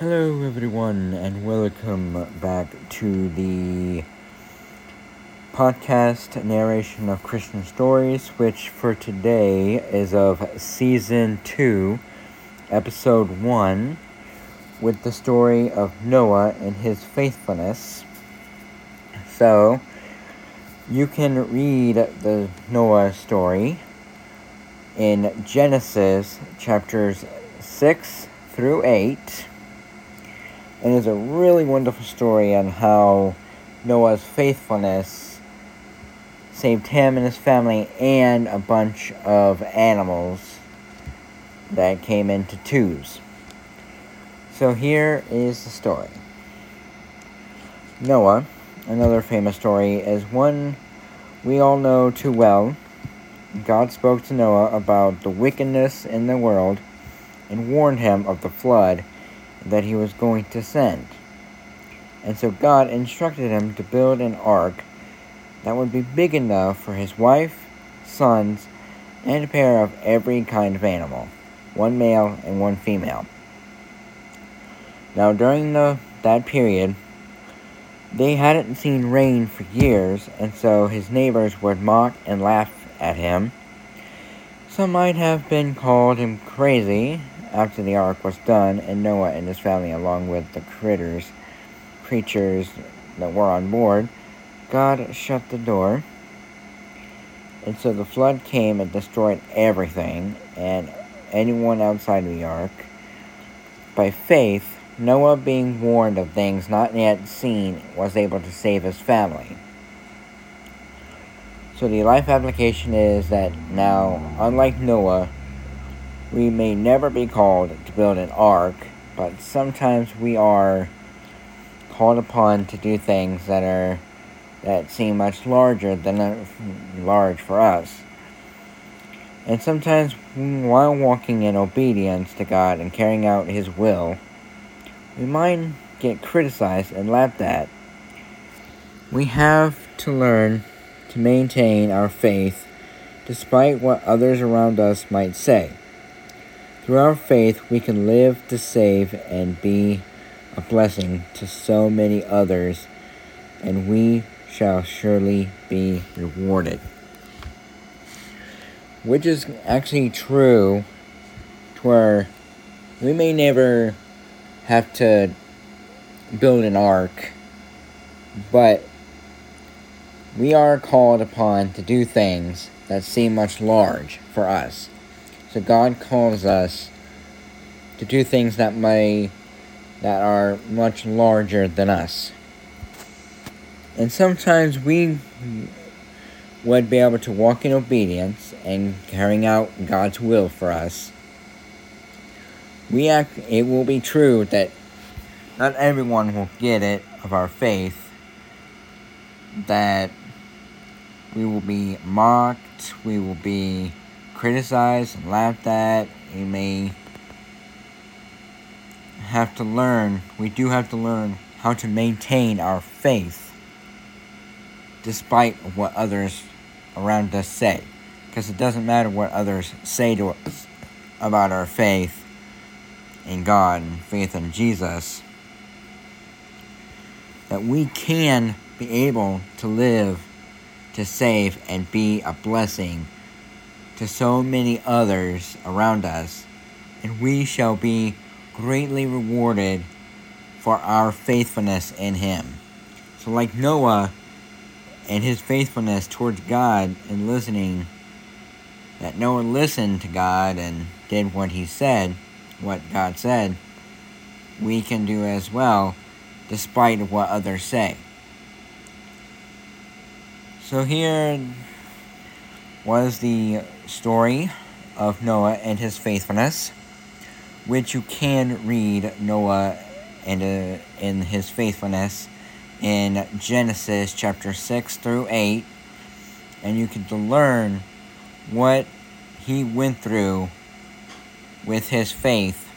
Hello, everyone, and welcome back to the podcast narration of Christian stories, which for today is of season 2, episode 1, with the story of Noah and his faithfulness. So, you can read the Noah story in Genesis chapters 6 through 8. And it's a really wonderful story on how Noah's faithfulness saved him and his family and a bunch of animals that came into twos. So here is the story. Noah, another famous story, is one we all know too well. God spoke to Noah about the wickedness in the world and warned him of the flood that he was going to send. And so God instructed him to build an ark that would be big enough for his wife, sons, and a pair of every kind of animal one male and one female. Now, during the, that period, they hadn't seen rain for years, and so his neighbors would mock and laugh at him. Some might have been called him crazy after the ark was done, and Noah and his family, along with the critters, creatures that were on board, God shut the door. And so the flood came and destroyed everything and anyone outside the ark. By faith, Noah, being warned of things not yet seen, was able to save his family. So the life application is that now, unlike Noah, we may never be called to build an ark, but sometimes we are called upon to do things that are that seem much larger than uh, large for us. And sometimes, while walking in obedience to God and carrying out His will, we might get criticized and laughed at. We have to learn to maintain our faith despite what others around us might say. Through our faith, we can live to save and be a blessing to so many others, and we shall surely be rewarded. Which is actually true to where we may never have to build an ark, but we are called upon to do things that seem much large for us. So God calls us to do things that may that are much larger than us. And sometimes we would be able to walk in obedience and carrying out God's will for us. We act it will be true that not everyone will get it of our faith that we will be mocked, we will be criticized and laughed at. We may have to learn, we do have to learn how to maintain our faith despite what others around us say. Because it doesn't matter what others say to us about our faith in God and faith in Jesus, that we can be able to live, to save, and be a blessing to so many others around us, and we shall be greatly rewarded for our faithfulness in Him. So, like Noah and his faithfulness towards God and listening, that Noah listened to God and did what he said, what God said, we can do as well, despite what others say. So, here was the story of Noah and his faithfulness, which you can read Noah and uh, in his faithfulness in Genesis chapter 6 through 8, and you can learn what he went through with his faith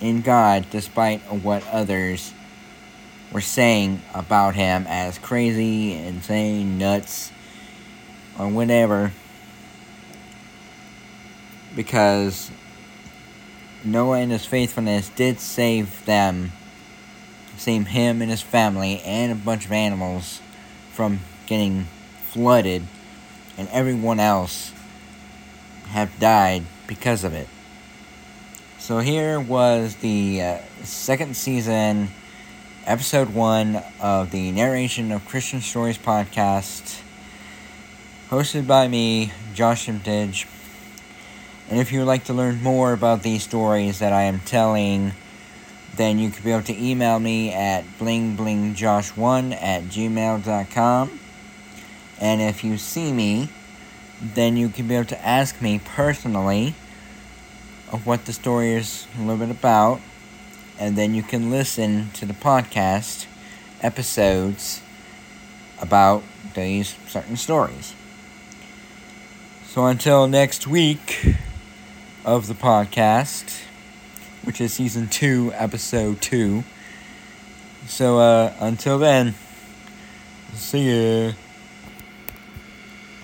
in God despite what others were saying about him as crazy, insane, nuts, or whatever because Noah and his faithfulness did save them, save him and his family and a bunch of animals from getting flooded, and everyone else have died because of it. So here was the uh, second season, episode one of the Narration of Christian Stories podcast, hosted by me, Josh Imtage. And if you would like to learn more about these stories that I am telling, then you could be able to email me at blingblingjosh1 at gmail.com. And if you see me, then you can be able to ask me personally of what the story is a little bit about. And then you can listen to the podcast episodes about these certain stories. So until next week of the podcast, which is season two, episode two. So uh, until then, see ya.